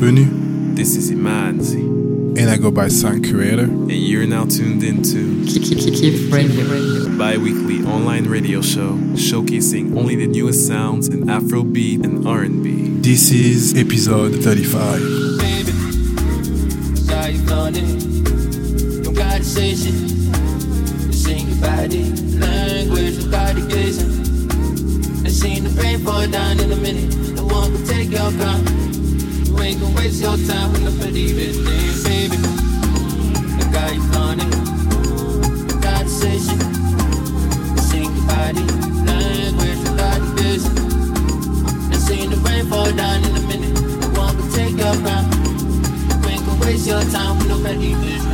bienvenue. This is Imanzi. And I go by Sound Creator. And you're now tuned into Kif Radio, bi-weekly online radio show showcasing only the newest sounds in Afrobeat and R&B. This is episode 35. Baby, sorry you. Don't gotta say shit. Just sing your body language, you gotta gazing. And seen the rain fall down in a minute. No one can take your crown ain't gon' waste your time when I believe it, then, baby. I got you running, I got you station, sink your body, language, I got you. I seen the rain fall down in a minute, the one could take your crown. You ain't waste your time when I believe it.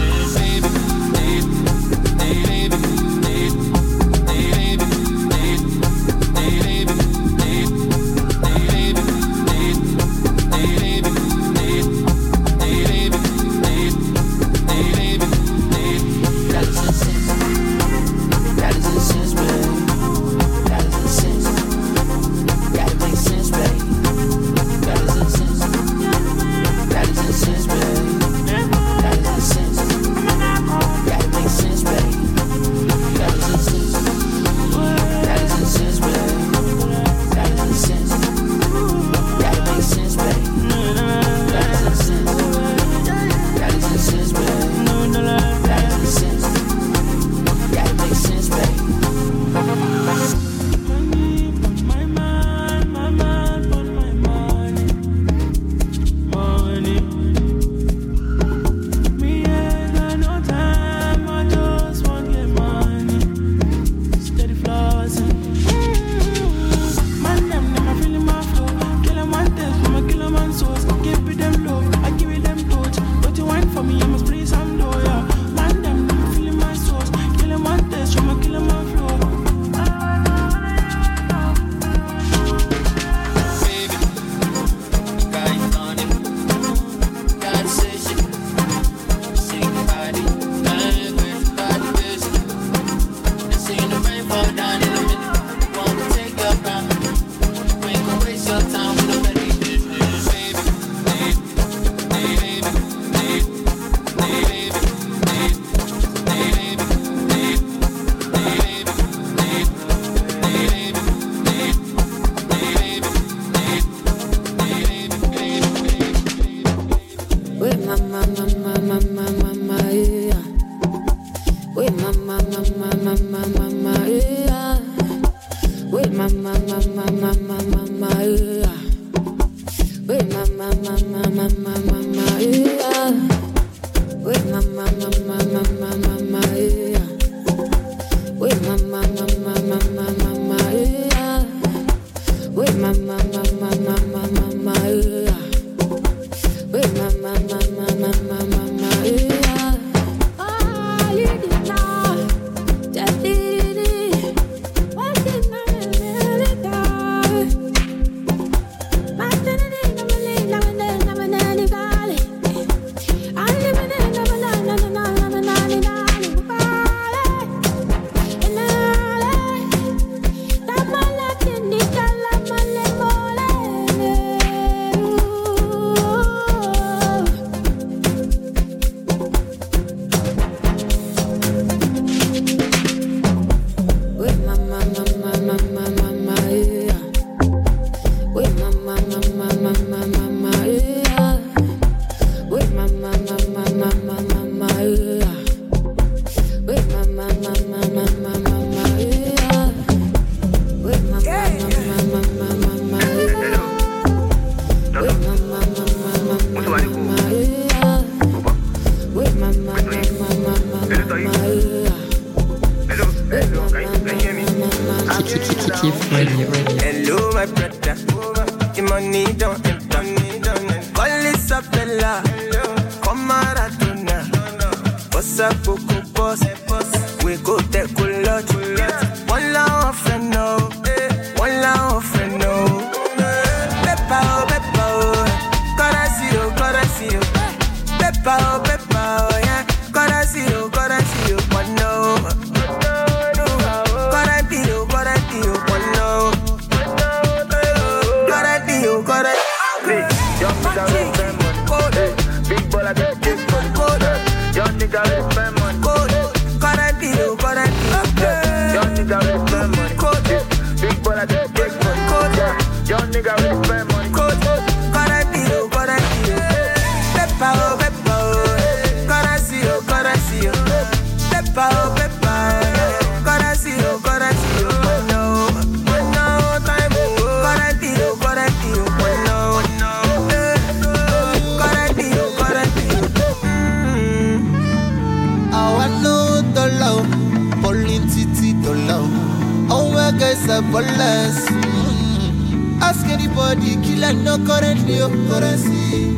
Ask anybody, killer no currently of currency.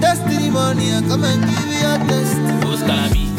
Testimony, I come and give you your test. Who's gonna be?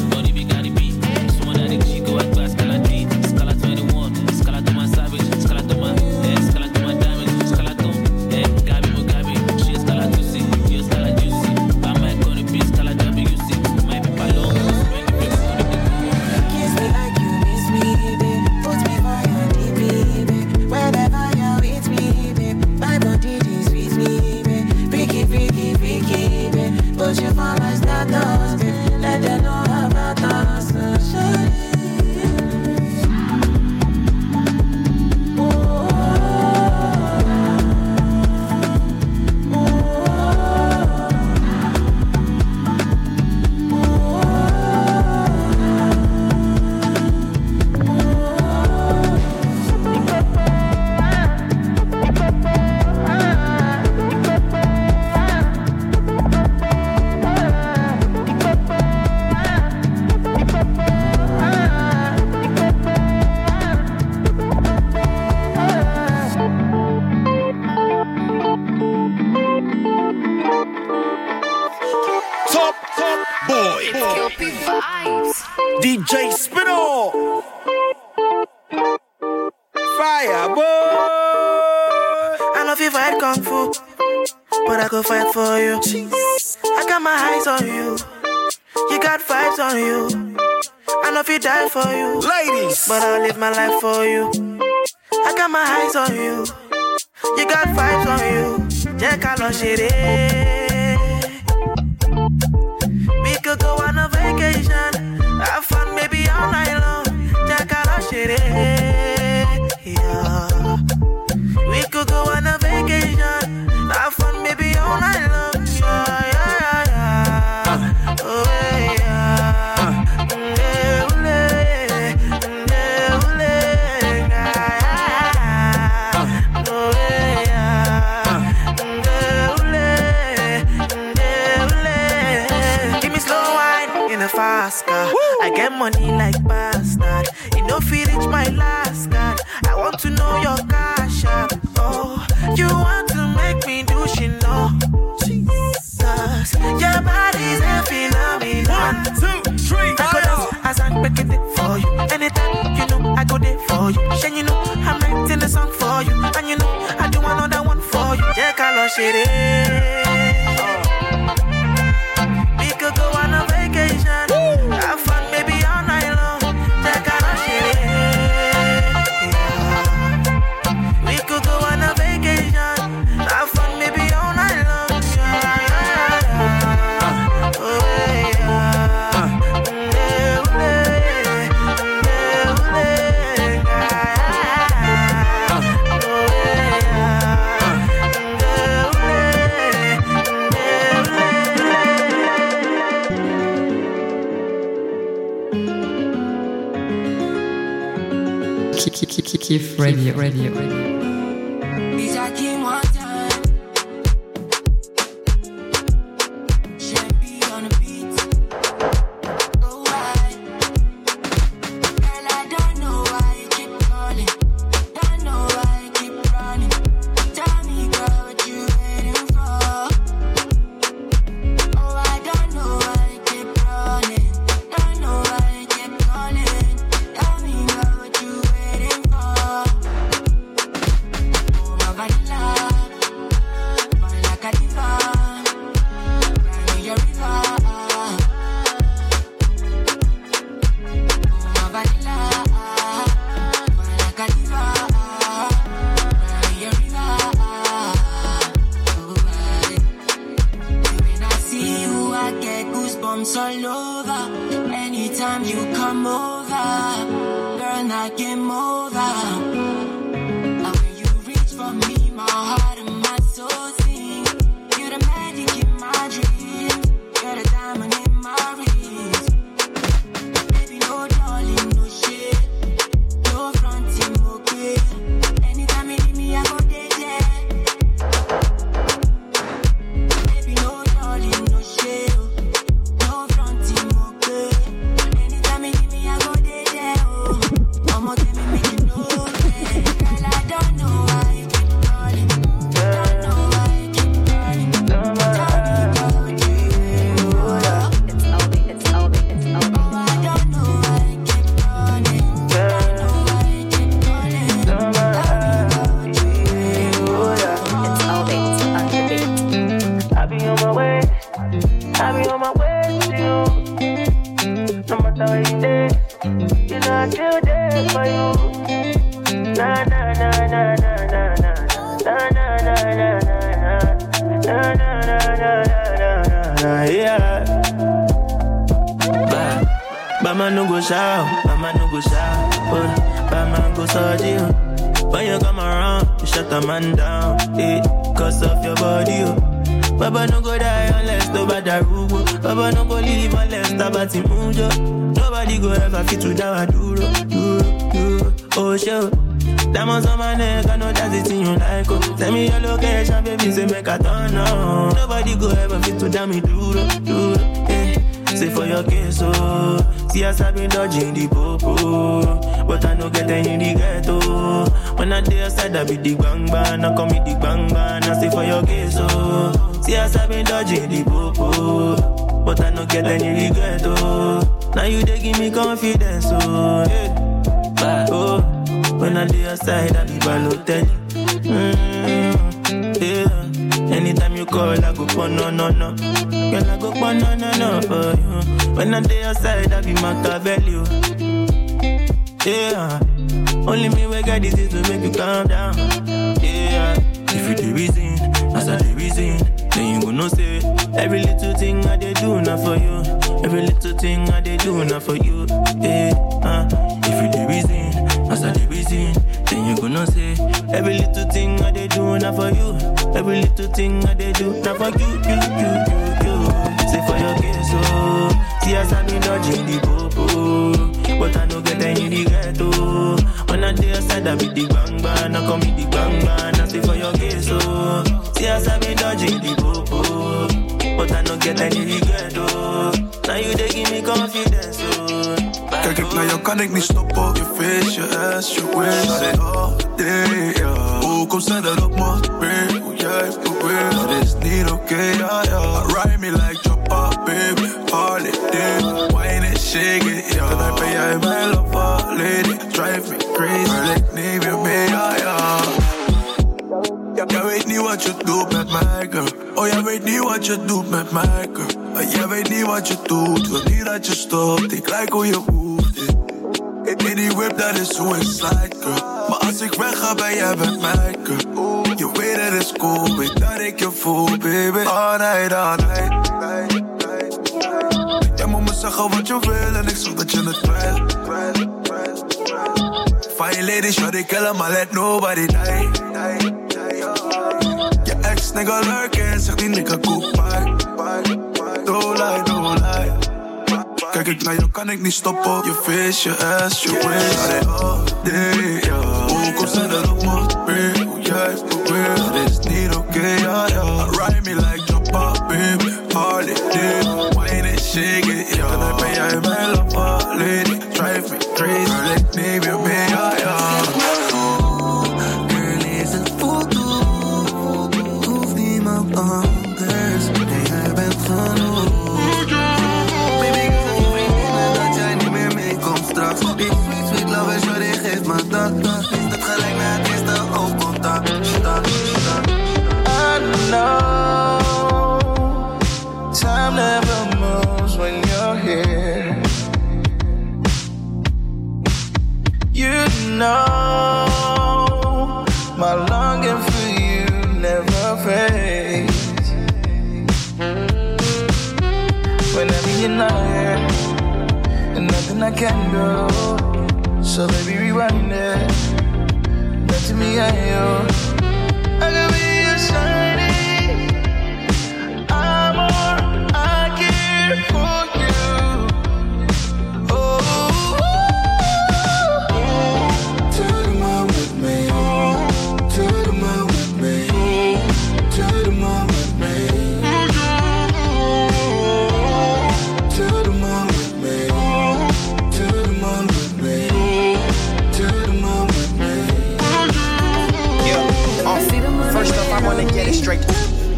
life for you. Ladies. But I'll live my life for you. I got my eyes on you. You got vibes on you. Yeah, Carlos We could go on a vacation. Have fun maybe all night long. Yeah, Carlos money like bastard. You know, if reach my last card, I want to know your cash app. Oh, you want to make me do she know? Jesus, your body's a phenomenon. One, two, three, I go as I'm making it for you. Anytime you know, I go there for you. Then you know, I'm writing a song for you, and you know, I do another one for you. Yeah, Carlos, shit. Creative Radio. Radio. radio. I still there for you. Na na na na na na na. Na na na na na na. Na na na na na na. Yeah. Bama no go shout, Bama no go shout, but Bama go surgery. When you come around, you shut the man down, eh? Cause of your body, oh. Baba no go die unless nobody rubo. Baba no go leave unless tabati mujo. Nobody go ever fit to down duro, duro, duro. Oh sure. Diamonds on my neck, I know that's the thing you like. Oh. Tell me your location, baby, say make a turn on. Nobody go ever fit to down me duro, duro, eh. Say for your case, oh. See us have been dodging the popo. But I no get any the ghetto. When I dey outside, I be the bang bang. I call me the bang bang. I say for your case, oh. See us have been dodging the popo. But I no get any regret, oh. Now you dey give me confidence, oh. Yeah. Oh. When I dey outside, I be balotelli. Mm, yeah. Anytime you call, I go pon no no no. Girl, I go pon no no no for you. When I dey outside, I be Machiavelli. oh. Yeah. Only me we got this is to make you calm down. Yeah. If you the reason, as I the reason, then you go know say every little thing I dey do now for you. Every little thing I dey do now for you. Yeah. Uh. If you the reason, as I the reason, then you go know say every little thing I dey do now for you. Every little thing I dey do now for you, you, you, you, you. Say for your case, oh. As I been dodging the popo. But I don't get any regret, oh. When I dey outside, I be the bang bang. I call me the bang bang. I say for your case, oh. As I been dodging the popo. But I don't get any regret, oh. Now you dey give me confidence, oh. Kijk ik naar jou, kan ik niet stoppen. Je face, je ass, je waist. Say all day, ja. Hoe kom sneller op mijn brain? Hoe jij beweegt, dat is niet oké, ja, ja. Ride me like chopper, baby. Harley, David. Wine and shake it, ja. Dan ben jij mijn lover, lady. Drive me crazy. Maar ik neem je mee, ja. Ja, Jij weet niet wat je doet met mij, girl. Oh, jij weet niet wat je doet met mij, girl. Jij weet niet wat je doet, wil niet dat je stopt. Ik lijk hoe je hoeft. Ik weet die whip, dat is suicide, girl. Maar als ik wegga, ben jij met mij, girl. Je weet het is cool, weet dat ik je voel, baby. All night, all night. Jij moet me zeggen wat je wil en ik zorg dat je het krijgt. Fine lady, shot ik helemaal, let nobody die. Nigga lurken, zegt die nigga goodbye. Don't lie, don't lie. Kijk ik naar jou, kan ik niet stoppen. Je face, je ass, je waist. It all day, ja. Hoe komt ze erop, man? Babe, hoe jij beweegt. Dat is niet oké, ja, ja. Ride me like chopper, baby. Harley, David. Wine and shake it, ja. Dan ben jij mijn lover, lady. Drive me crazy. Ik neem je mee, ja, ja. I know time never moves when you're here. You know my longing for you never fades. Whenever you're not here, and nothing I can do. So baby, rewind it. Back to me and you.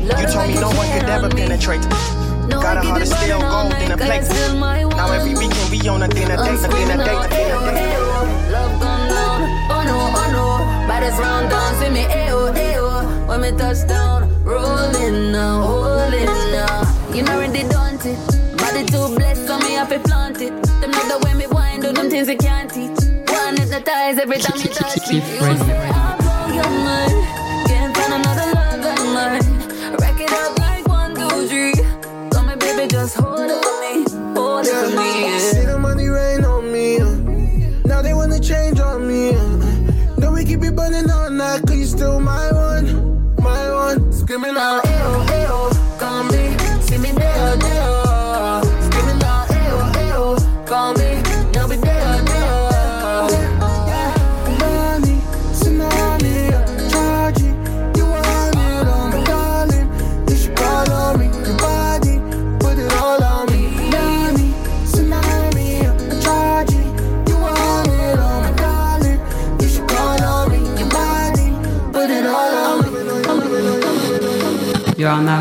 You told me no one could ever penetrate. Got a heart of steel gold in a plate. Now every weekend we on a dinner date, a dinner date, a dinner date. Love gone down, oh no, oh no. Bodies round down, see me, ayo, ayo. When me touch down, rolling now, holding now. You know already done it. Body too blessed, so me have to plant it. Them know the way me wind, do them things you can't teach. One hypnotize every time you touch me. Keep You ready, say ready. I broke your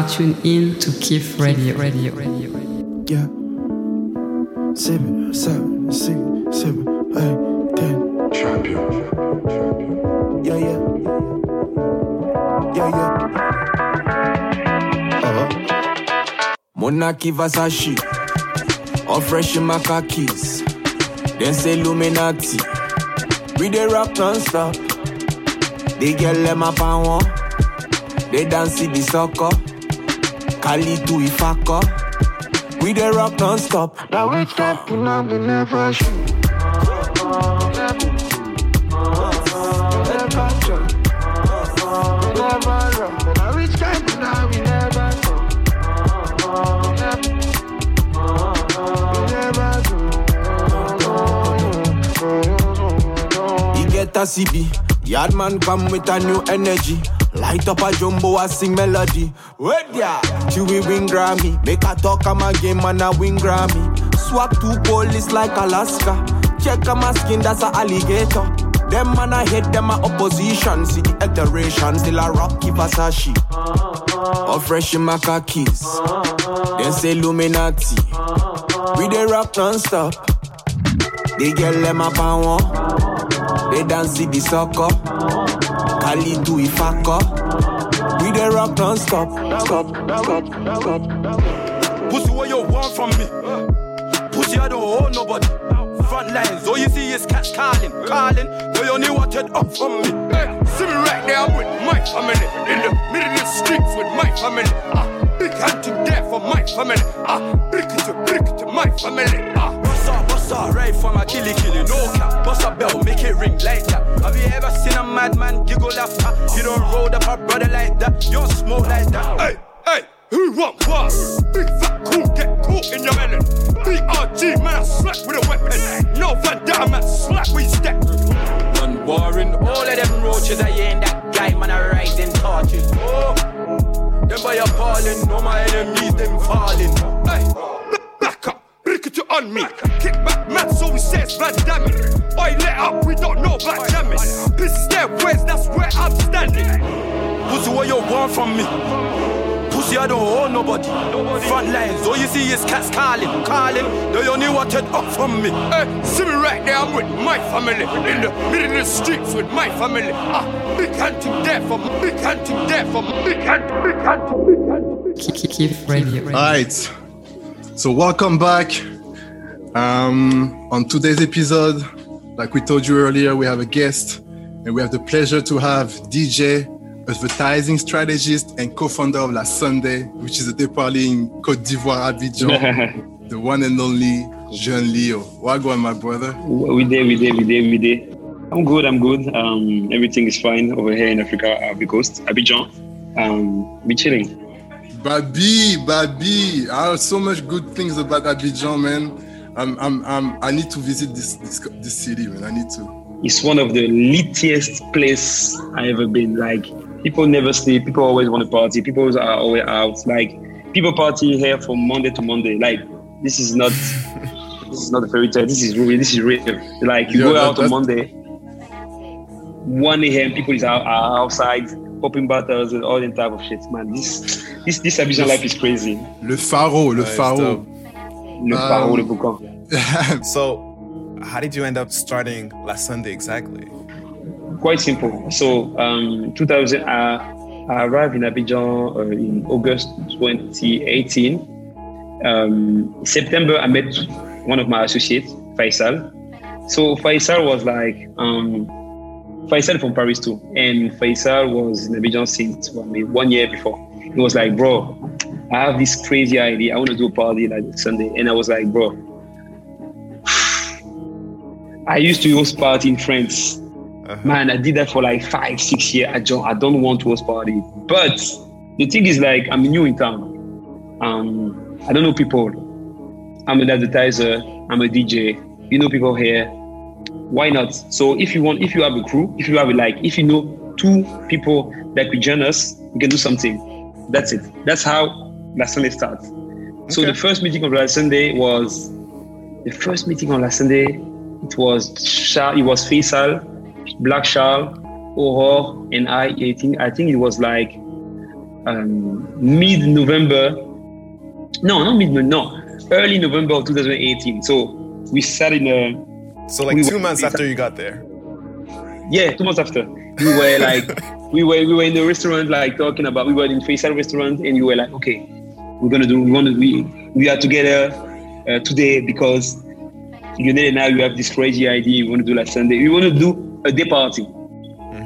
are tuned in to Kif Radio. Radio. Radio. Yeah. Seven, seven, six, seven, eight, ten. Champion. Yeah, yeah. Yeah, yeah. Uh-huh. Monarchy Versace, all fresh in my khakis. Then say Illuminati, we dey rock non-stop. They get them up and one, they dance in the soccer. Kali to Ifaka, we dey rock non-stop. Now we stop, we now we never shoot. Never jump. Never run. Now we stop, we now we never go. We never He get a CB, yard man come with a new energy. Light up a jumbo, I sing melody. Wait yeah, she will win Grammy. Make a talk, I'm a game and I win Grammy. Swap two police like Alaska. Check on my skin, that's a alligator. Them man I hate them my opposition. See the iteration, still a rocky Versace. All fresh in my khakis. Then say Illuminati. We dey rock non-stop. They get them up and one. They dance the soccer. Kali do Ifaka. We dey rock non-stop. Stop, stop, stop. Pussy, what you want from me? Pussy, I don't owe nobody. Front lines, all you see is cats calling, calling. They only wanted up from me. See me right there with my family. In the middle of the streets with my family. Ah, big hand to death for my family. Ah, brick to brick to my family. Bust right from a killy killy. No cap, bust a bell, make it ring like that. Have you ever seen a madman giggle after? You don't roll up a brother like that. You don't smoke like that. Hey, hey. Who want what? Big fat cool, get caught in your melon. BRG, man, I slap with a weapon. No Van Damme, man, slap with step. None warring, all of them roaches, I ain't that guy, man, I rise in torches. Oh, them by appalling, no my enemies, them falling. Hey, look back up, brick it on me. Kick back, man, so we says Van Damme. Oi, let up, we don't know about jamming. This is their ways, that's where I'm standing. Pussy, what you want from me? Pussy, I don't owe nobody. Front lines, all you see is cats calling, calling. They only wanted up from me. Hey, see me right there, I'm with my family. In the middle of the streets with my family. Ah, big hand to there for me. Big hand to there for me. Big hand, big hand, big hand. Kif Radio. All right. So welcome back. Um, on today's episode, like we told you earlier, we have a guest, and we have the pleasure to have DJ, advertising strategist and co-founder of La Sunday, which is a départ in Côte d'Ivoire, Abidjan, the one and only Jean Leo. Wagwan, my brother. We did, we did, we did, we did. I'm good, I'm good. Um, everything is fine over here in Africa, Coast, Abidjan. Um, we chilling. Babi, Babi. I have so much good things about Abidjan, man. I'm, I'm, I'm, I need to visit this, this, this city, man. I need to. It's one of the littiest place I ever been. Like people never sleep. People always want to party. People are always out. Like people party here from Monday to Monday. Like this is not, this is not a fairy tale. This is real. This is real. Like you go that- out on Monday, 1 a.m. People is out, are outside popping bottles and all that type of shit, man. This, this, this Abidjan life is crazy. Le Faro, le Nice, Faro. dope. Le Um, Faro, le Boucan. so, how did you end up starting La Sunday exactly? Quite simple. So, um, 2000, uh, I arrived in Abidjan uh, in August 2018. Um, September, I met one of my associates, Faisal. So Faisal was like, um, Faisal from Paris too, and Faisal was in Abidjan since well, maybe one year before. He was like, bro, I have this crazy idea. I want to do a party like Sunday, and I was like, bro, I used to host party in France. Man, I did that for like five, six years. I don't, I don't want to host party. But the thing is, like, I'm new in town. Um, I don't know people. I'm an advertiser. I'm a DJ. You know people here. Why not? So if you want, if you have a crew, if you have a, like, if you know two people that could join us, we can do something. That's it. That's how La Sunday starts. So the first meeting of La Sunday was the first meeting on La Sunday. It was Charles, it was Faisal, Black Charles, Aurore, and I. I think I think it was like um, mid November. No, not mid no, early November of 2018. So we sat in a. So like we two were- months after you got there. Yeah, two months after. We were like, we were we were in the restaurant like talking about. We were in Faisal restaurant and we were like, okay, we're gonna do. We want to. We we are together uh, today because you know now you have this crazy idea. We want to do like Sunday. We want to do a day party.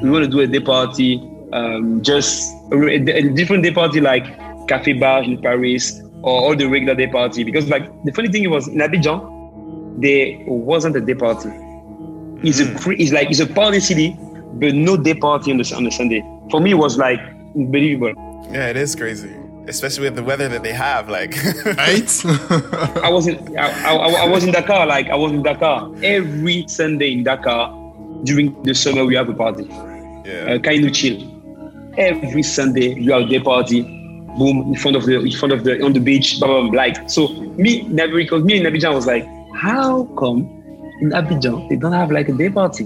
We want to do a day party. Um, just a, a, a different day party like Cafe Bar in Paris or all the regular day party. Because like the funny thing was in Abidjan, there wasn't a day party. It's a it's like it's a party city, but no day party on the on the Sunday. For me, it was like unbelievable. Yeah, it is crazy, especially with the weather that they have. Like, right? I was in I, I, I was in Dakar. Like I was in Dakar every Sunday in Dakar during the summer. We have a party. Yeah. Uh, kind of chill. Every Sunday you have a day party. Boom in front of the in front of the on the beach. Blah, blah, blah. Like so, me never because me in Abidjan was like, how come in Abidjan they don't have like a day party?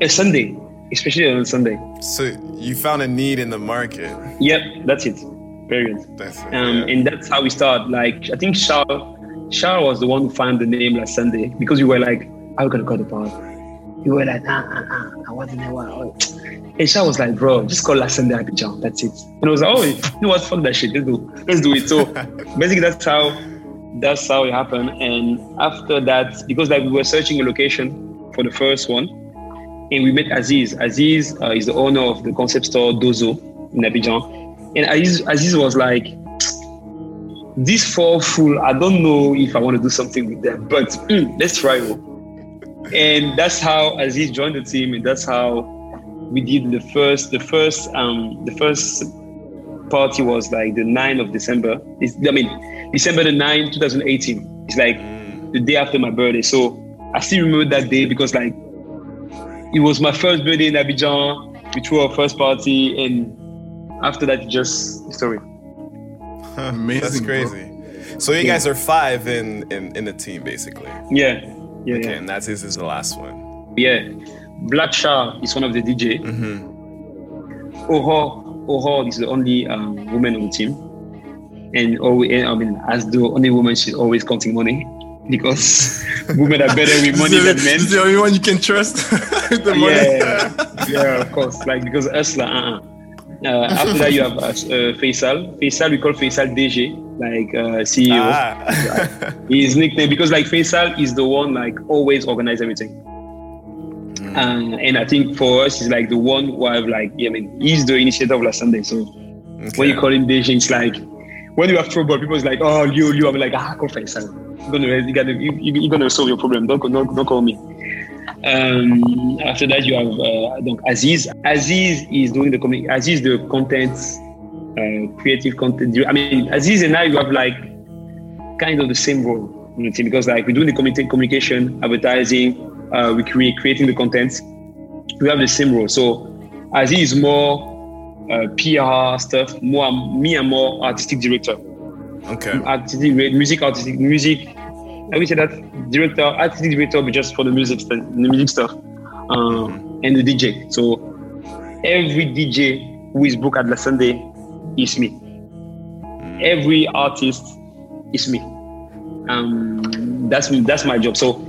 A Sunday, especially on Sunday. so you found a need in the market. Yep, that's it. Period. That's it. Um, and that's how we start. Like I think Charles, Charles was the one who found the name La Sunday because we were like, "How we gonna call the party?" We were like, "Ah, ah, ah, I wasn't there." What? And Charles was like, "Bro, just call La Sunday Abidjan. That's it." And I was like, "Oh, you know what? Fuck that shit. Let's do, let's do it." So basically, that's how that's how it happened. And after that, because like we were searching a location for the first one, and we met Aziz. Aziz uh, is the owner of the concept store Dozo in Abidjan. And Aziz, Aziz was like, "This four fool, I don't know if I want to do something with them, but mm, let's try it." And that's how Aziz joined the team, and that's how we did the first, the first, um, the first party was like the 9th of December. It's, I mean, December the 9th, 2018. It's like the day after my birthday. So I still remember that day because like it was my first birthday in Abidjan. We threw our first party, and after that, just history. Amazing. That's crazy. So you Yeah. guys are five in, in in the team basically. Yeah, yeah, Okay, yeah. and that's this is the last one. Yeah, Black Shah is one of the DJ. Oho, Oho is the only um, woman on the team, and always, I mean, as the only woman, she's always counting money because women are better with money than men. the only one you can trust. the money. Yeah, yeah, of course. Like because us, like, uh-uh. uh, after that you have uh, Faisal. Faisal, we call Faisal DG, like uh, CEO. Ah. His nickname because like Faisal is the one like always organize everything. Mm. Uh, and I think for us, he's like the one who have like, yeah, I mean, he's the initiator of La Sunday. So when you call him DG, it's like when you have trouble, people is like, oh, you, you. I'm like, ah, Faisal. You're gonna, you gotta, you, you're gonna solve your problem. Don't, don't, don't call me. Um, after that, you have uh, donc Aziz. Aziz is doing the commu- Aziz the content, uh, creative content. I mean, Aziz and I, you have like kind of the same role because like we're doing the community communication, advertising, uh, we create creating the content. We have the same role. So Aziz is more PR stuff. More me, I'm more artistic director. Okay. Artistic music, artistic music. I would say that director, artistic director, but just for the music, the music stuff, um, and the DJ. So every DJ who is booked at La Sunday is me. Every artist is me. Um, that's me. That's my job. So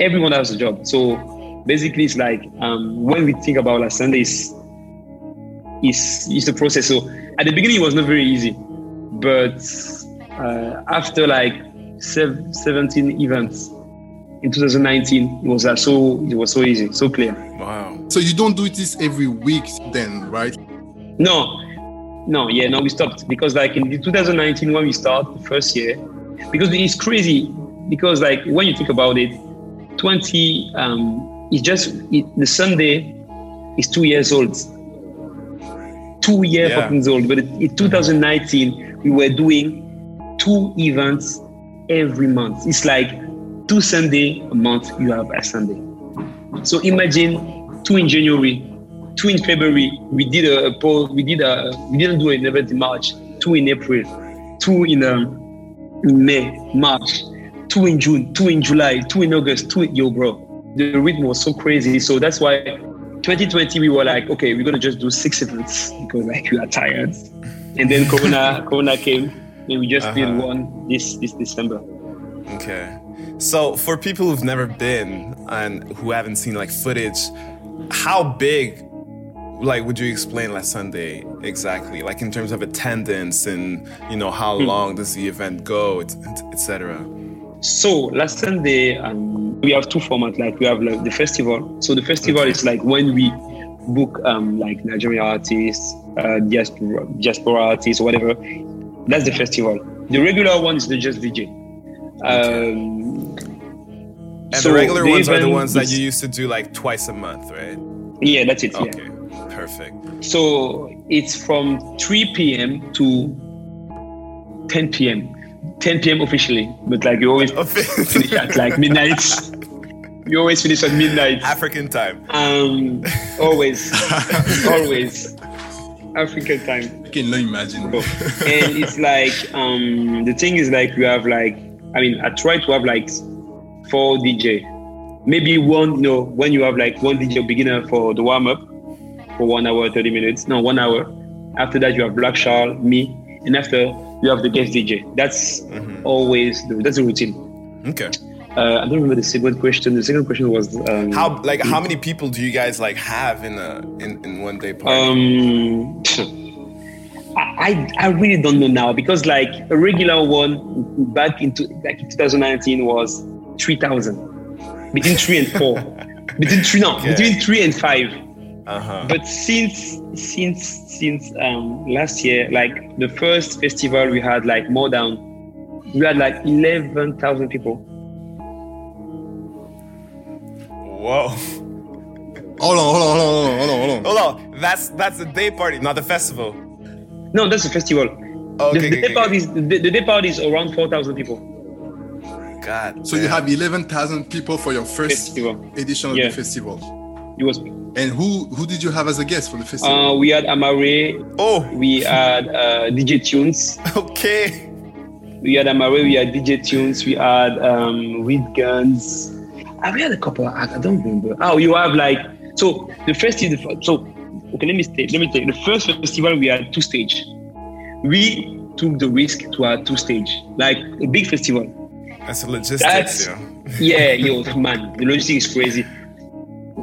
everyone has a job. So basically, it's like um, when we think about La Sunday, is is is the process. So at the beginning, it was not very easy, but uh, after like sev- 17 events, in 2019, it was uh, so it was so easy, so clear. Wow. So you don't do this every week then, right? No, no, yeah, no, we stopped because like in 2019 when we start the first year, because it's crazy because like when you think about it, 20 um, it's just it, the Sunday is two years old, two years Yeah. fucking old. But in 2019 we were doing two events every month. It's like two Sunday a month. You have a Sunday. So imagine two in January, two in February. We did a, poll. We did a. We didn't do an event in March. Two in April, two in, um, in May, March, two in June, two in July, two in August, two in yo, bro. The rhythm was so crazy. So that's why 2020 we were like, okay, we're gonna just do six events because like we are tired. And then Corona, Corona came, and we just did Uh-huh. one this this December. Okay. So for people who've never been and who haven't seen like footage, how big like would you explain La Sunday exactly? Like in terms of attendance and you know how Hmm. long does the event go, etc. So La Sunday, um, we have two formats. Like we have like the festival. So the festival is like when we book um, like Nigerian artists, uh, diaspora, diaspora artists, or whatever. That's the festival. The regular one is the just DJ. Um, And so the regular ones are the ones that you used to do like twice a month, right? Yeah, that's it. Okay. Yeah. Perfect. So it's from 3 p.m. to 10 p.m. 10 p.m. officially, but like you always finish at like midnight. You always finish at midnight. African time. Um, always, always African time. I can imagine. and it's like um, the thing is like you have like I mean I try to have like four DJ, maybe one you know when you have like one DJ beginner for the warm up for one hour thirty minutes no one hour. After that you have Black Charles, me, and after you have the guest DJ. That's always the, that's the routine. Okay. Uh, I don't remember the second question. The second question was um, How like how many people do you guys like have in a in, in one day party? Um, I, I really don't know now because like a regular one back into like in 2019 was 3,000 between three and four between three no Okay. between three and five. Uh-huh. But since since since um, last year, like the first festival we had like more than we had like 11,000 people. Whoa. Hold on, hold on, hold on, hold on, hold on. Hold on. That's that's a day party, not the festival. No, that's a festival. Okay, the, the okay, day okay. party is the, the day party is around 4,000 people. God. So you have 11,000 people for your first Festival. edition of Yeah. the festival. It was And who who did you have as a guest for the festival? Uh, we had Amaarae. Oh. We had uh, DJ Tunez. Okay. We had Amaarae. We had DJ Tunez. We had um, Weed Guns. I we had a couple. I, I don't remember. Oh, you have like so the first is the fir- so okay. Let me take let me take the first festival. We had two stage. We took the risk to have two stage, like a big festival. That's a logistics, That's you know. yeah, yo, man, the logistics is crazy.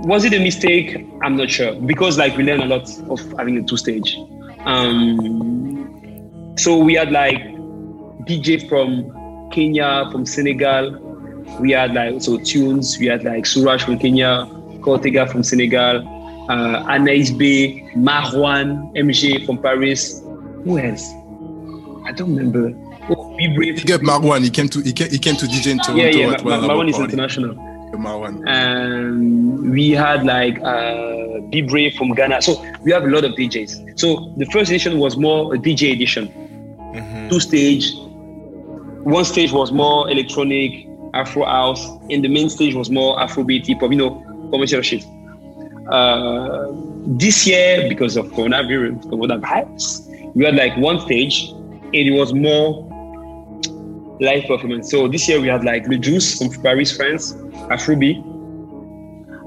Was it a mistake? I'm not sure because like we learned a lot of having a two stage. Um, so we had like DJ from Kenya, from Senegal. We had like so tunes. We had like Suraj from Kenya, Cortega from Senegal, uh, Anais Bay, Marwan, MJ from Paris. Who else? I don't remember. Oh, Be Brave. Big up Marwan. He came to he came, he came to DJ in Toronto Yeah, yeah. at Ma- one Ma- of our Marwan is international. Marwan. and we had like uh, Be Brave from Ghana. So we have a lot of DJs. So the first edition was more a DJ edition, two stage. One stage was more electronic, Afro house, and the main stage was more Afrobeat, hip hop, you know, commercial shit. Uh, this year, because of coronavirus, coronavirus, we had like one stage, and it was more live performance. So this year we had like Le Juice from Paris, France, Afrobeat,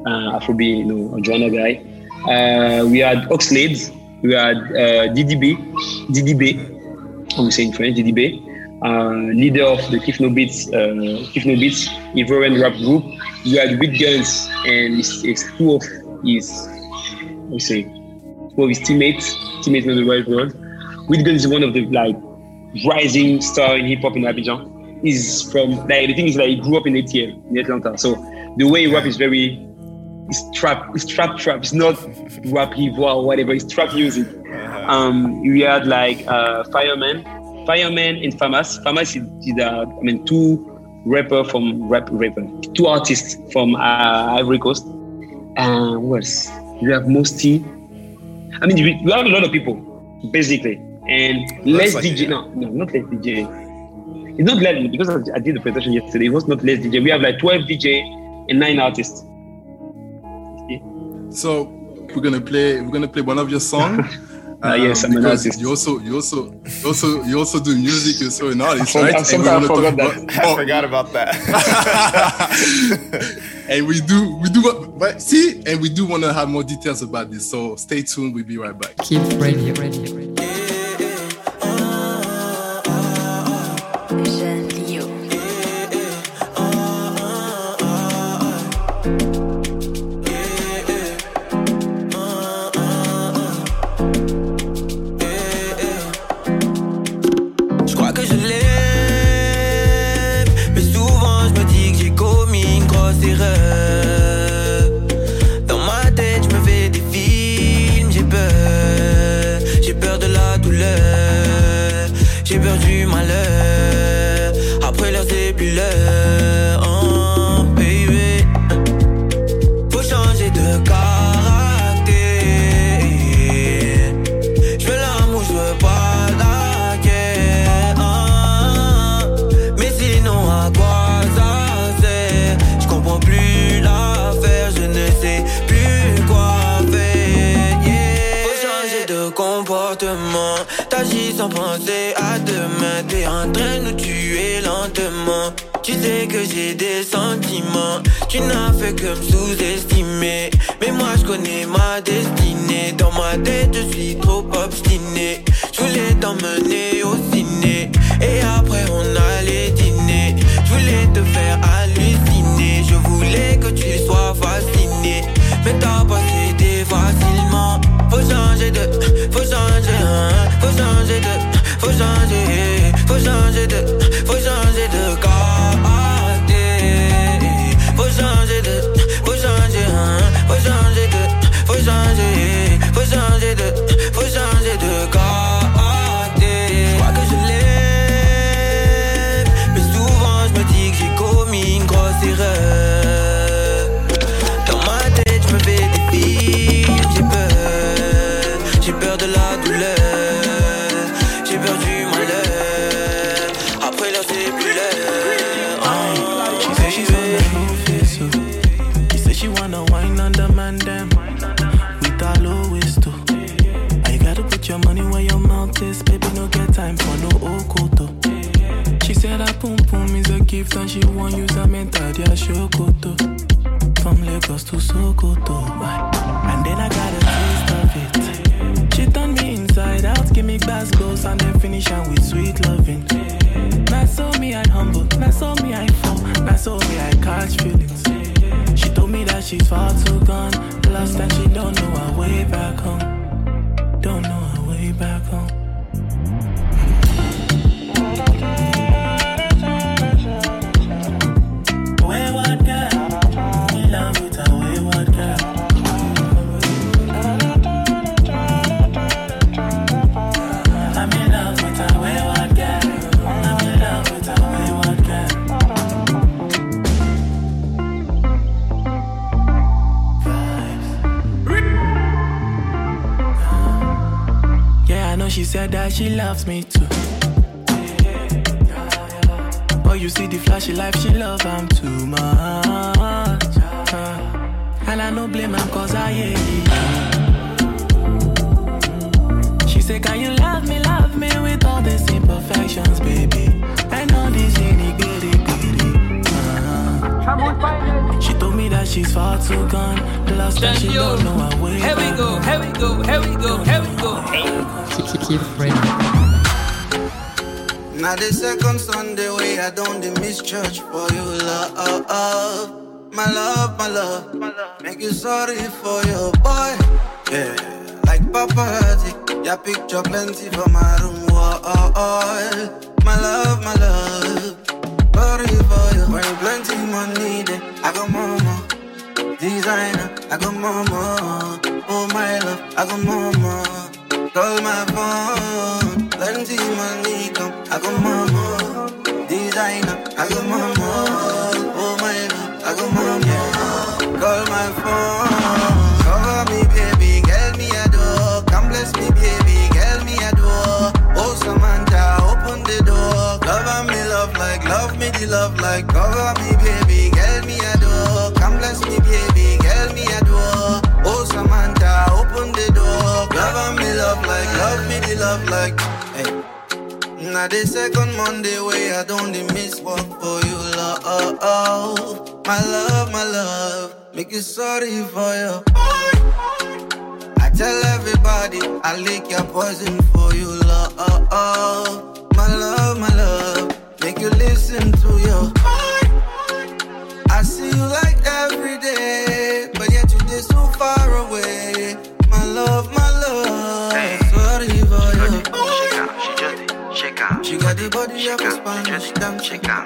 uh, Afrobeat, you know, a Joanna guy. Uh, we had Oxlade, we had uh, DDB, DDB, how we say in French, DDB, uh, leader of the Kiff No Beats, uh, No Beats Ivorian rap group. We had Big Guns and it's, it's two of his, we say, two of his teammates, teammates not the right. With Guns is one of the like rising star in hip hop in Abidjan. Is from like the thing is like he grew up in ATL in Atlanta. So the way he rap is very it's trap, it's trap trap. It's not rap hip or whatever. It's trap music. Um, we had like uh, Fireman, Fireman and Famas. Famas is, is uh, I mean two rapper from rap rapper, two artists from uh, Ivory Coast. And what else? You have Mosty. I mean, you, you have a lot of people basically, and less like DJ. No, no, not less DJ. It's not less because I I did the presentation yesterday. It was not less DJ. We have like 12 DJ and nine artists. So we're gonna play. We're gonna play one of your songs. Ah, yes, I'm an because artist. You also, you also, you also, you also do music. You're so an artist, I right? forgot- sometimes I forgot talk that. about- I forgot about that. and we do, we do what? But see, and we do want to have more details about this. So stay tuned. We'll be right back. Kif Radio. Radio. Radio. Tu n'as fait que me sous-estimer. Mais moi je connais ma destinée. Dans ma tête, je suis trop obstiné. Je voulais t'emmener au ciné. Et après, on allait dîner. Je voulais te faire halluciner. Je voulais que tu sois fasciné. Mais t'as pas cédé facilement. Faut changer de, faut changer, hein. Faut changer de, loves me too. She's far too gone, lost and she don't know her way. Here we go, here we go, here we go, here we go. Hey. Kif Radio. Now the second Sunday way I don't dey miss church for you love My love, my love Make you sorry for your boy Yeah Like paparazzi Your picture plenty for my room wall My love, my love sorry for you. When plenty money, then I got mama. Designer, I got mama. Oh my love, I got mama. Call my phone. Plenty money come, I got mama. Designer, I got mama. Oh my love, I got mama. Call my phone. Cover me, baby, girl me a door. Come bless me, baby, girl me a door. Oh Samantha, open the door. Cover me, love like, love me the love like. Cover me, love like. Hey. Now the second Monday way I don't miss work for you, love. My love, my love, make you sorry for you. I tell everybody I lick your poison for you, love. My love, my love, make you listen to you. I see you like every day, but yet you stay so far away. My love, my love, She got the body of a Spanish damn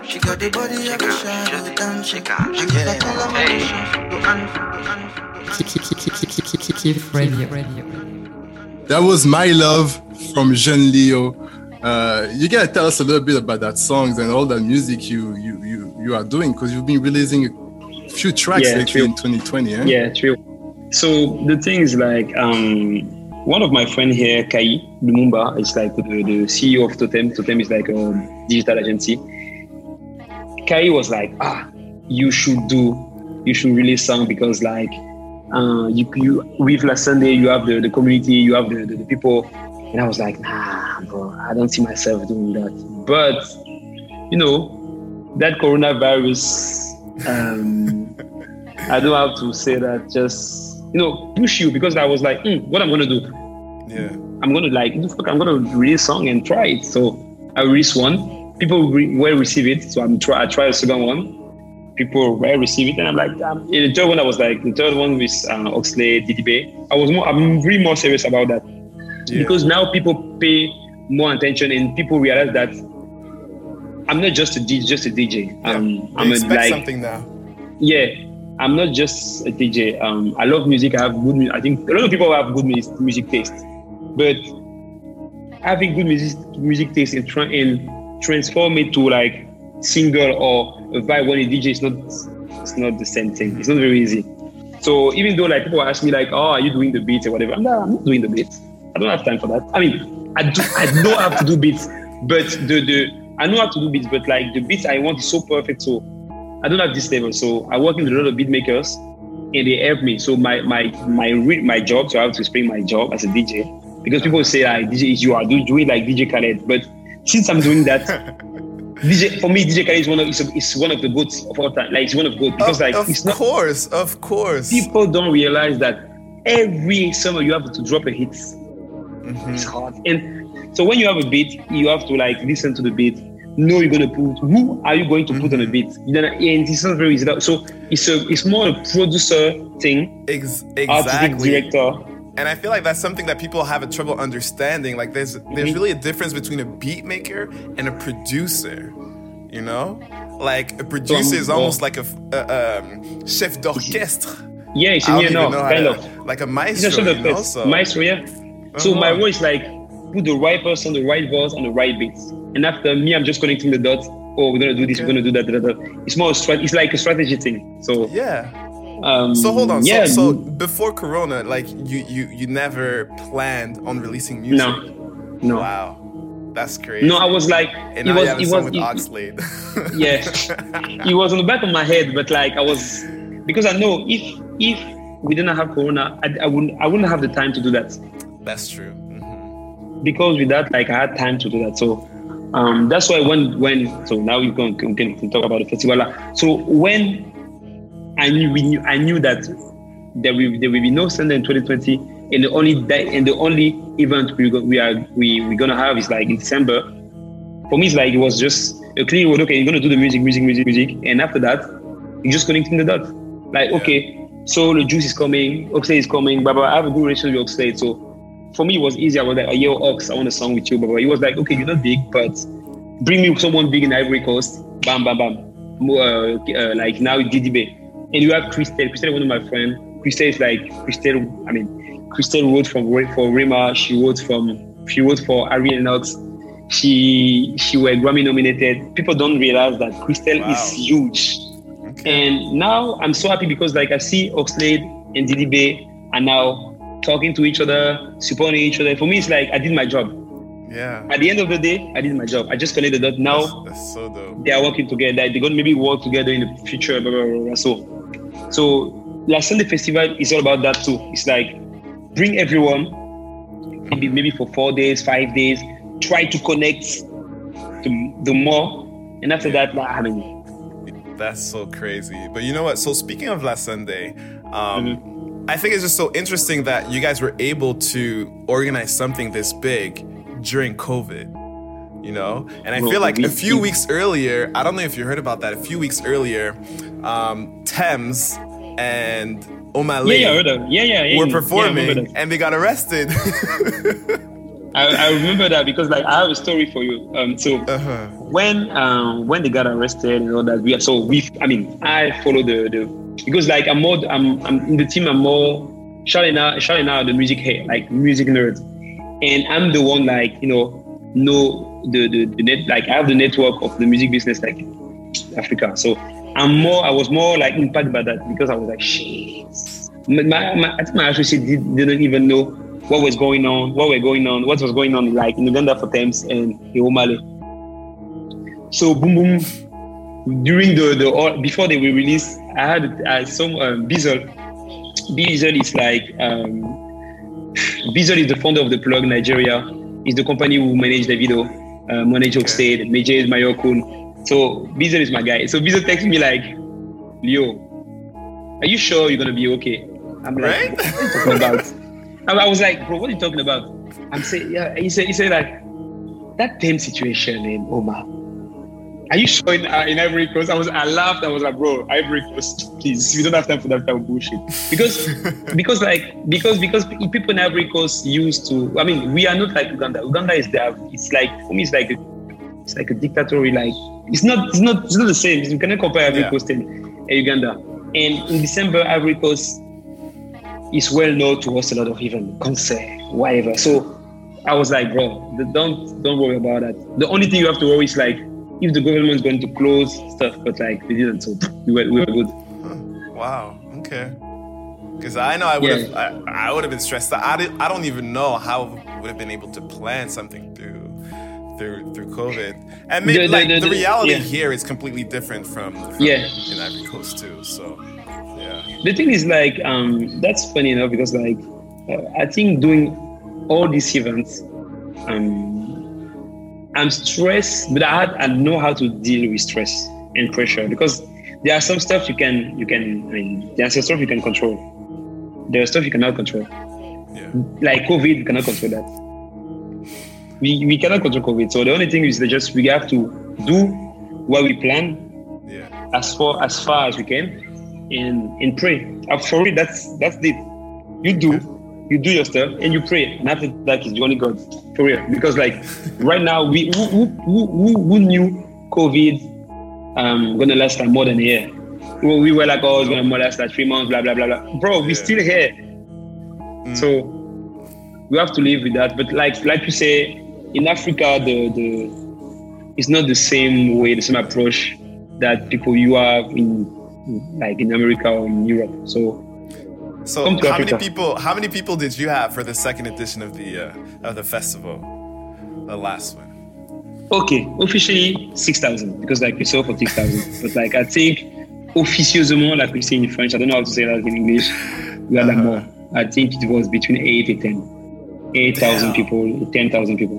She got the body of a shadow damn She got the Kif Radio. That was My Love from Jean Leo. Uh, you gotta tell us a little bit about that songs and all that music you you you, you are doing because you've been releasing a few tracks Yeah, lately true. in 2020. Eh? Yeah, true. So the thing is like um one of my friend here, Kai Lumumba, is like the, the CEO of Totem. Totem is like a digital agency. Kai was like, ah, you should do, you should release song because like uh, you, you with La Sunday you have the, the community, you have the, the, the people, and I was like, nah, bro, I don't see myself doing that. But you know, that coronavirus, um, I don't have to say that. Just you know, push you because I was like, "Hmm, what I'm gonna do? Yeah. I'm gonna like, I'm gonna release a song and try it. So I released one. People re- well receive it. So I'm try. I try a second one. People well receive it, and I'm like, in the third one I was like, the third one with uh, Oxlade, DDB. I was more. I'm really more serious about that because now people pay more attention and people realize that I'm not just a DJ, just a DJ. Um, I'm a, like something now. yeah, I'm not just a DJ. Um, I love music. I have good. I think a lot of people have good mus- music taste, but having good music music taste and try and transform it to like single or a vibe when a DJ is not. It's not the same thing. It's not very easy. So even though like people ask me like, "Oh, are you doing the beats or whatever?" Not, I'm not doing the beats. I don't have time for that. I mean, I do. I know how to do beats, but the the I know how to do beats, but like the beats I want is so perfect. So I don't have this level. So I work with a lot of beat makers, and they help me. So my my my my job. So I have to explain my job as a DJ because people say like DJ is you are do- doing like DJ Khaled, but since I'm doing that. DJ for me, DJ Khaled is one of is, is one of the goats of all time. Like it's one of goat because like of it's not. course, of course. People don't realize that every summer you have to drop a hit. Mm-hmm. It's hard, and so when you have a beat, you have to like listen to the beat. Know you're gonna put who are you going to put on Mm-hmm. beat? You know, and it's not very easy. So it's a it's more a producer thing. Ex- exactly. director. And I feel like that's something that people have a trouble understanding. Like there's there's really a difference between a beat maker and a producer. You know, like a producer is almost like a um, chef d'orchestre. Yeah, it's yeah, no, know kind to- of like a It's maestro. a you know? So- maestro, yeah. So Uh-huh. my is like put the right person, the right voice, and the right beats. And after me, I'm just connecting the dots. Oh, we're gonna do this. We're gonna do that. da, da, da. It's more. strat- It's like a strategy thing. So yeah. Um, So hold on. Yeah. So, so before Corona, like you you you never planned on releasing music. No. No. Wow. That's crazy. no, I was like, And it was, you have a it was, with it- Oxlade. yeah, it was on the back of my head, but like I was because I know if if we didn't have Corona, I, I wouldn't I wouldn't have the time to do that. That's true. Because with that, like I had time to do that. So um, that's why when when so now we can can, can talk about the festival. So when I knew we knew I knew that there will there will be no Sunday in 2020, and the only day and the only event we we are we we gonna have is like in December. For me, it's like it was just a clear. Okay, you're gonna do the music, music, music, music, and after that, you're just connecting the dots. Like okay, so the juice is coming, Oxlade is coming, blah. I have a good relationship with Oxlade, so for me, it was easy. I was like, oh, yo, Ox, I want a song with you. But he was like, okay, you're not big, but bring me someone big in Ivory Coast. Bam, bam, bam. Uh, uh, like now Didi B. And you have Christelle. Christelle, one of my friends. Christelle is like Christelle. I mean, Christelle wrote from for Rima. She wrote from she wrote for Ari Lennox. She she were Grammy nominated. People don't realize that Christelle is huge. And now I'm so happy because like I see Oxlade and Didi B are now talking to each other, supporting each other. For me, it's like I did my job. Yeah. At the end of the day, I did my job. I just connected the dot. Now That's so dope. they are working together. They're going to maybe work together in the future. Blah, blah, blah. So, so La Sunday festival is all about that too. It's like bring everyone, maybe maybe for four days, five days. Try to connect the, the more, and after that, like, I mean, That's so crazy. But you know what? So speaking of La Sunday, um, Mm-hmm. I think it's just so interesting that you guys were able to organize something this big during COVID. You know, and I Well, feel like we- a few we- weeks earlier, I don't know if you heard about that. A few weeks earlier, um, Tems and Omah Lay Yeah, yeah, I heard that. Yeah, yeah, yeah, were performing that. and they got arrested. I, I remember that because like I have a story for you. Um, so Uh-huh. when um when they got arrested and all that, we are so we I mean I follow the the because like I'm more I'm I'm in the team I'm more shouting out shouting out the music head like music nerd, and I'm the one like you know know the the, the net like I have the network of the music business like Africa. So I'm more I was more like impacted by that because I was like shit. My, my, my, I think my associate did, didn't even know what was going on, what were going on, what was going on like in Uganda for Tems and Omah Lay. So boom boom. During the the before they were released, I had uh, some um, Bizzle. Bizzle is like um, Bizzle is the founder of the Plug Nigeria. Is the company who manage Davido, uh, manage Oxlade, manage Mayokun. So Bizzle is my guy. So Bizzle texts me like, Leo, are you sure you're gonna be okay? I'm like, what are you talking about? I I was like, bro, what are you talking about? I'm saying, yeah. He said, he said like that damn situation in Omar. Are you sure in, uh, in Ivory Coast? I was, I laughed. I was like, bro, Ivory Coast, please. We don't have time for that type of bullshit. Because, because like, because because people in Ivory Coast used to. I mean, we are not like Uganda. Uganda is there. It's like for me, it's like a, it's like a dictatorial. Like it's not, it's not, it's not the same. You cannot compare Ivory Yeah. Coast and, and Uganda. And in December, Ivory Coast is well known to host a lot of even concert, whatever. So I was like, bro, the- don't don't worry about that. The only thing you have to worry is like if the government is going to close stuff, but like they didn't, so we were, we were good. Wow. Okay. Because I know I would have, I, I would have been stressed out. I, did, I don't even know how I would have been able to plan something through through through COVID. And maybe The- the- like the- the, the- reality yeah. here is completely different from, from Yeah. in Ivory Coast too. So yeah. The thing is like um that's funny enough because like uh, I think doing all these events, um, I'm stressed, but I had I know how to deal with stress and pressure because there are some stuff you can you can I mean there are some stuff you can control. There are stuff you cannot control. Like COVID, you cannot control that. We, we cannot control COVID. So the only thing is that just we have to do what we plan as far as far as we can and and pray. For real, that's that's it. You do, you do your stuff and you pray. And after that is the only God. For real. Because like right now we who who, who, who- knew COVID um gonna last like more than a year. Well, we were like, oh, it's gonna last like three months, blah blah blah blah. Bro, we still here. So we have to live with that. But like like you say, in Africa, the the it's not the same way, the same approach that people you have in like in America or in Europe. So So how many people? How many people did you have for the second edition of the uh, of the festival, the last one? okay, officially six thousand because like we saw for six thousand. but like I think officieusement, like we say in French, I don't know how to say that in English. We had like more. I think it was between eight and ten. Eight thousand people, ten thousand people.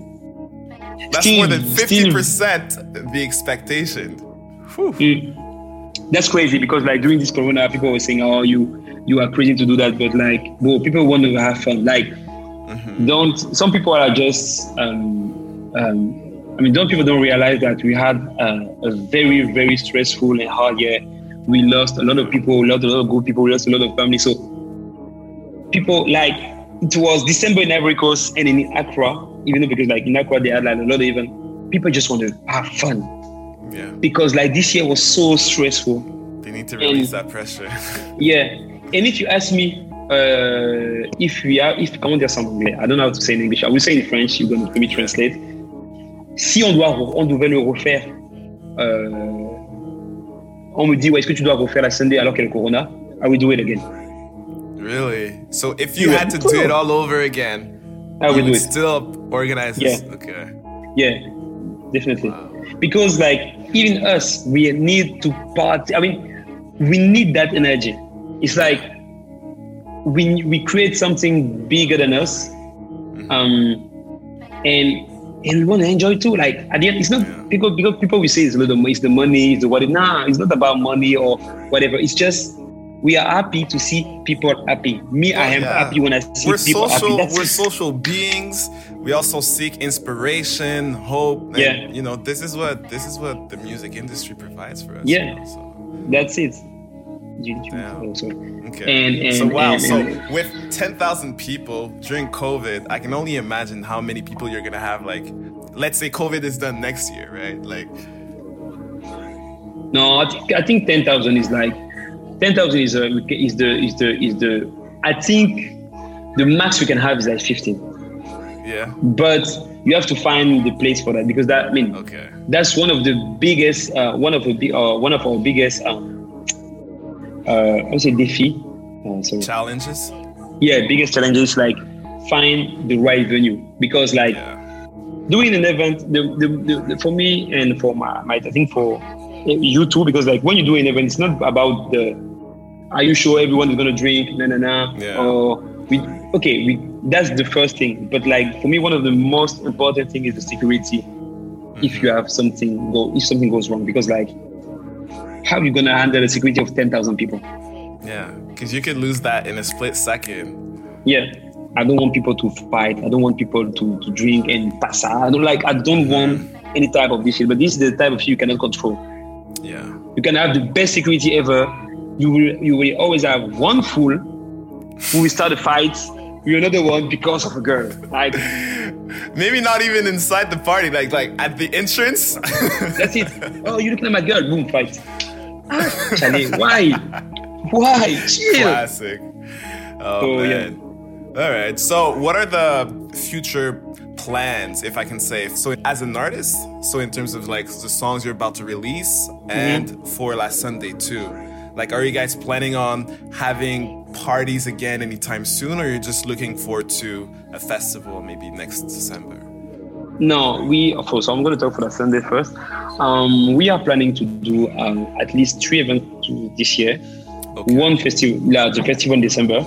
That's Still- more than fifty percent the expectation. Mm. That's crazy because like during this corona, people were saying, "Oh, you you are crazy to do that," but like, bro, people want to have fun. Like, don't. Some people are just. Um, um, I mean, don't people don't realize that we had uh, a very very stressful and hard year. We lost a lot of people, we lost a lot of good people, we lost a lot of family. So people like it was December in Ivory Coast and in Accra, even though because like in Accra they had like a lot of even people just want to have fun. Yeah. Because like this year was so stressful. They need to release that pressure. Yeah. And if you ask me, uh, if we are, if I want to anglais, I don't know how to say in English. I will say in French. You're going to let me translate. Si on doit, on devait le refaire, euh, on me dit, ouais, est-ce que tu dois refaire la Sunday alors qu'il y a le Corona? I will do it again. Really? So if you Yeah. had to do it all over again, I will do would it. still organize this. Yeah. Okay. Yeah, definitely. Because like even us, we need to party. I mean, we need that energy. It's like we we create something bigger than us, um, and and we want to enjoy too. Like at the end, it's not people because people will say it's a little it's the money, it's the what. Nah, it's not about money or whatever. It's just we are happy to see people happy. Me, I am Yeah. happy when I see We're people social. happy. That's we're it. social beings. We also seek inspiration, hope. And, Yeah. You know, this is what this is what the music industry provides for us. Yeah, that's it. You- you- oh, sorry. Okay. And, and so wow. and- so with ten thousand people during COVID, I can only imagine how many people you're gonna have. Like, let's say COVID is done next year, right? Like, No, I think I think ten thousand is like ten thousand is a, is the is the is the I think the max we can have is like fifteen. yeah. But you have to find the place for that because that I mean Okay. that's one of the biggest uh, one of the uh, one of our biggest um uh I would say défi. Uh, sorry. Challenges. yeah biggest challenges like find the right venue because like doing an event the, the, the, the- for me and for my, my i think for you too because like when you do an event it's not about the are you sure everyone is going to drink? No no no Yeah. or we okay we that's the first thing. But like for me one of the most important thing is the security. If mm-hmm. you have something go if something goes wrong. Because like how are you going to handle the security of 10,000 people? Yeah. Because you could lose that in a split second. yeah. I don't want people to fight. I don't want people to, to drink and pass out i don't like i don't want any type of this shit but this is the type of shit you cannot control. Yeah. you can have the best security ever you will you will always have one fool who will start a fight with another one because of a girl like Maybe not even inside the party, like like at the entrance. that's it oh you're looking at my girl boom fight Charlie, why why chill Classic. Oh, yeah. man. All right. So, what are the future plans, if I can say? So, as an artist, so in terms of like the songs you're about to release, mm-hmm. and for La Sunday too, like, are you guys planning on having parties again anytime soon, or you're just looking forward to a festival maybe next December? No, we of course. I'm going to talk for the Sunday first. Um, we are planning to do um, at least three events this year. One festival, yeah, the festival in December,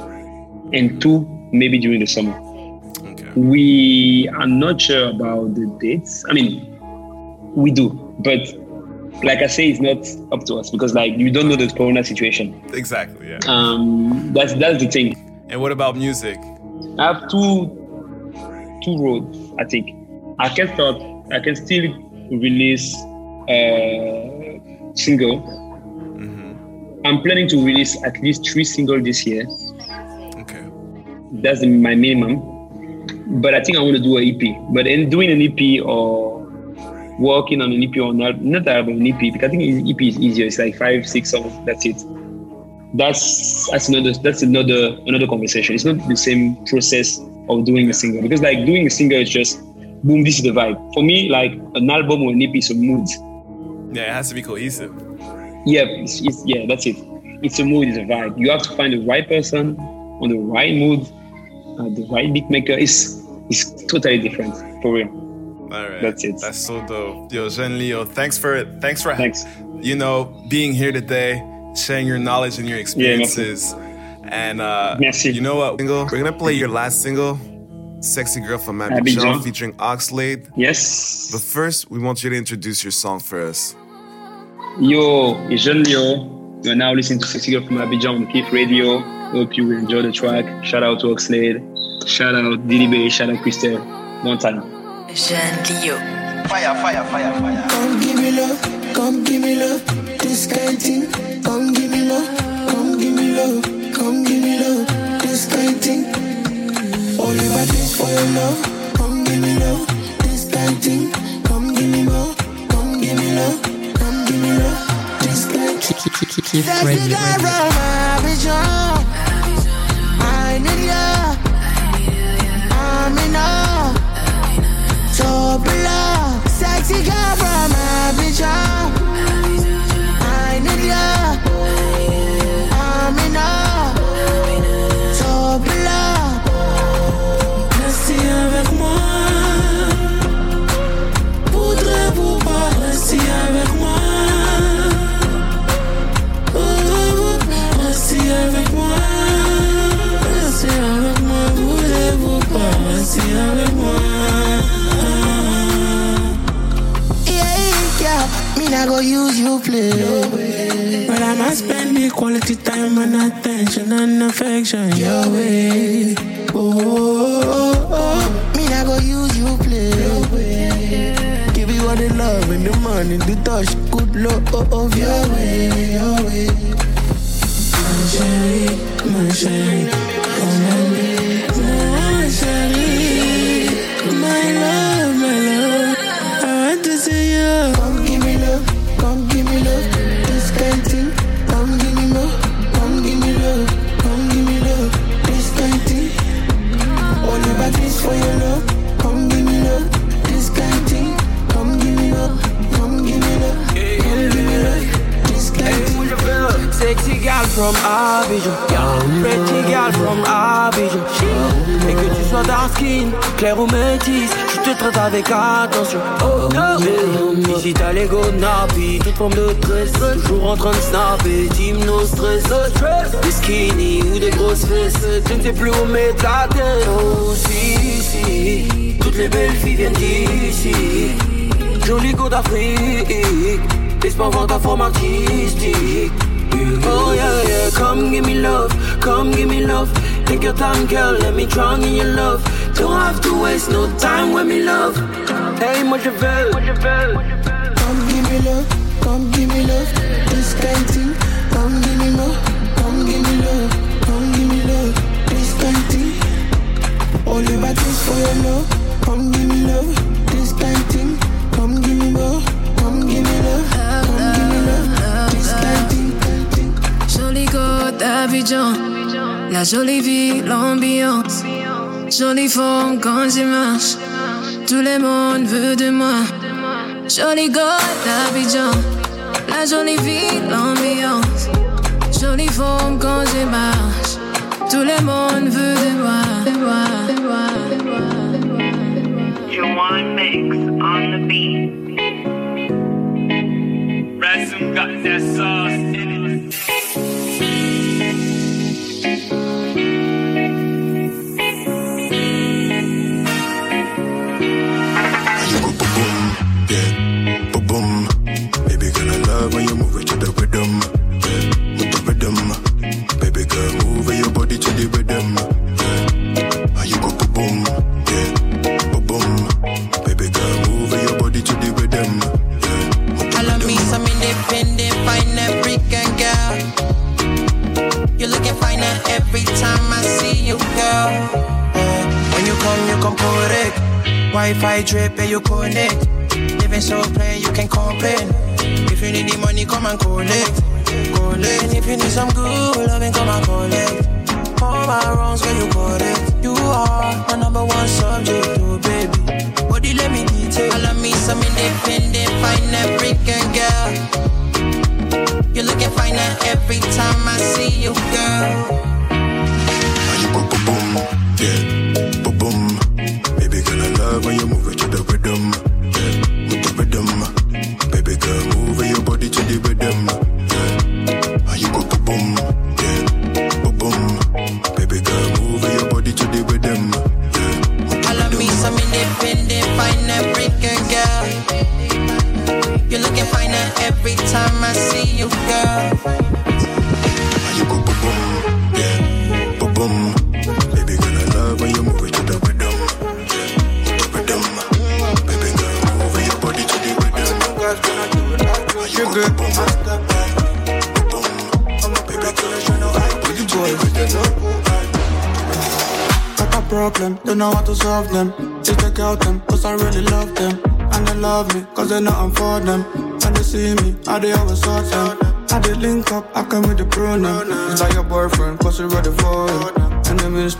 and two maybe during the summer. We are not sure about the dates. I mean, we do, but like I say, it's not up to us because like you don't know the Corona situation. Exactly. Yeah. Um, that's that's the thing. And what about music? I have two two roads. I think I can start. I can still release a single. I'm planning to release at least three singles this year. Okay. That's my minimum. But I think I want to do an EP. But in doing an EP or working on an EP or not, not album, an EP, because I think an EP is easier. It's like five, six songs. That's it. That's that's another that's another another conversation. It's not the same process of doing a single because like doing a single is just boom. This is the vibe. For me, like an album or an EP is a mood. Yeah, it has to be cohesive. Yeah, it's, it's, yeah, that's it. It's a mood, it's a vibe. You have to find the right person on the right mood, uh, the right beat maker. It's it's totally different for real. All right. That's it. That's so dope. Yo, Jean Leo, thanks for it. thanks for Thanks. you know being here today, sharing your knowledge and your experiences. and uh you know what? Single, we're gonna play your last single, Sexy Girl from Abidjan, Abidjan. featuring Oxlade. Yes. But first, we want you to introduce your song for us. Yo, it's Jean Leo. You are now listening to Sexy Girl from Abidjan on Kif Radio. Hope you will enjoy the track. Shout out to Oxlade. Shout out Didi B. Shout out Christelle. One time. Jean Leo. Fire, fire, fire, fire. Come give me love, come give me love. This kind of thing, come give me love, come give me love, come give me love. This kind of thing. All if I this for your love, come give me love. This kind of thing, come give me more, come give me love, come give me love. This kind of thing. Keep, keep, keep, keep. That's the guy from Abidjan. I need love. Sexy girl from Abidjan. Go use you play. But I must spend me quality time and attention and affection your way. Oh, oh, oh. oh. Me not go use you play. Give you all the love and the money, the touch, good love of your way, your way. My chérie, my chérie, sois dark skin, clair ou métis Je te traite avec attention. Oh, oh. Ici t'as l'ego nappy Toute forme de stress. Toujours en train de snapper Team no stress. Des skinny ou des grosses fesses. Je ne sais plus où mettre la tête. Oh si si. Toutes les belles filles viennent d'ici Joli go d'Afrique. Laisse-moi voir ta forme artistique. Oh yeah, yeah, come give me love, come give me love. Take your time, girl, let me drown in your love. Don't have to waste no time with me, love. Hey, moi je veux, moi je veux. Come give me love, come give me love. This kind thing, come give me more, come give me love, come give me love. This kind thing, only about this for your love. Come give me love, this kind thing, come give me more, come give me love, come give me love. This kind thing. Jolie côte d'Abidjan, la jolie vie, l'ambiance. Jolie forme quand je marche, tout le monde veut de moi. Jolie côte d'Abidjan, la jolie vie, l'ambiance. Jolie forme quand je marche, tout le monde veut de moi. De moi, de moi, de moi. Mix on the beat? Got that sauce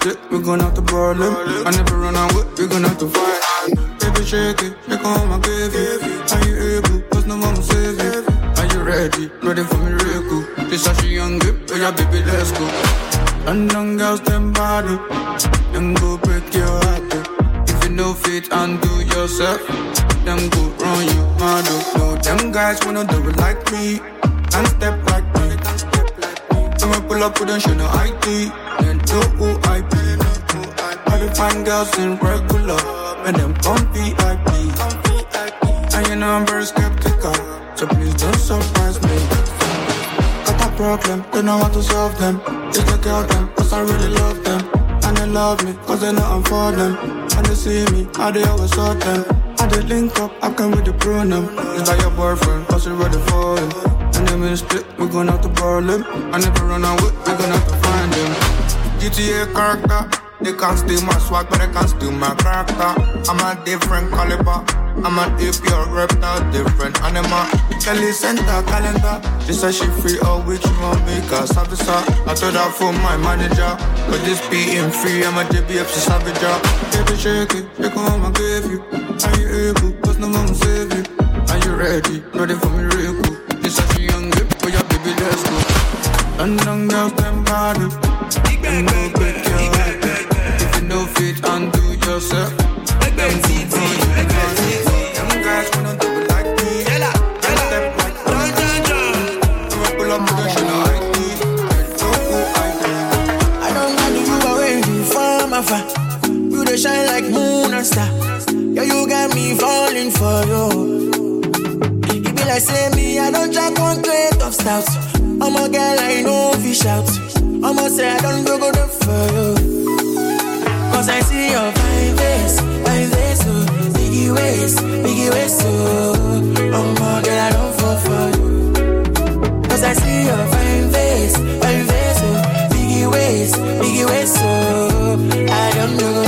And we gon' have to problem. I never run out with, we gon' have to fight. Baby, shake it, home I give you. Are you able? Cause no one will save you. Are you ready? Ready for me, real cool. This how she young grip, oh yeah, baby, let's go. London girls, them body. Oh. Them go break your heart. oh. If you know fit undo yourself, them go run you mad. oh. No, them guys wanna do it like me. And step like me. We pull up with them, show no ID. Know who I be. The fine girls in regular. And them come VIP. You know I'm very skeptical. So please don't surprise me. Got a problem, don't know how to solve them. Just look out them, cause I really love them. And they love me, cause they know I'm for them. And they see me, how they always sort them. I did link up, I come with the pronoun. It's like your boyfriend, cause you ready for him. And then we split, we gon' have to problem. I never run out with, we gon' have to find him. GTA character. They can't steal my swag, but they can't steal my character. I'm a different caliber. I'm an AP or reptile, different animal. Kelly center calendar. She said she free all week, she want make a service. I told her for my manager. But this being free, I'm a JBFC savage. Baby, shake it, take home, I give you. Are you able? Cause no one will save you. Are you ready? Ready for me, real cool. This is a young grip, for your baby, let's go. London girls, them body. If you know fit and do yourself, them go run you mad. Them guys wanna do like me. Step like me. When we pull up shit, I don't know you already from afar. You dey shine like moon and star. Yeah, you got me falling for you. It be like say me, I don't drink one crate of stout. I'm a girl, I know fish out. I'ma say I don't go go there for you. Cause I see your fine face, fine face, oh. Biggie waist, biggie waist, oh. oh I'm a girl, I don't fall for you. Cause I see your fine face, fine face, oh. Biggie waist, biggie waist, oh. I don't go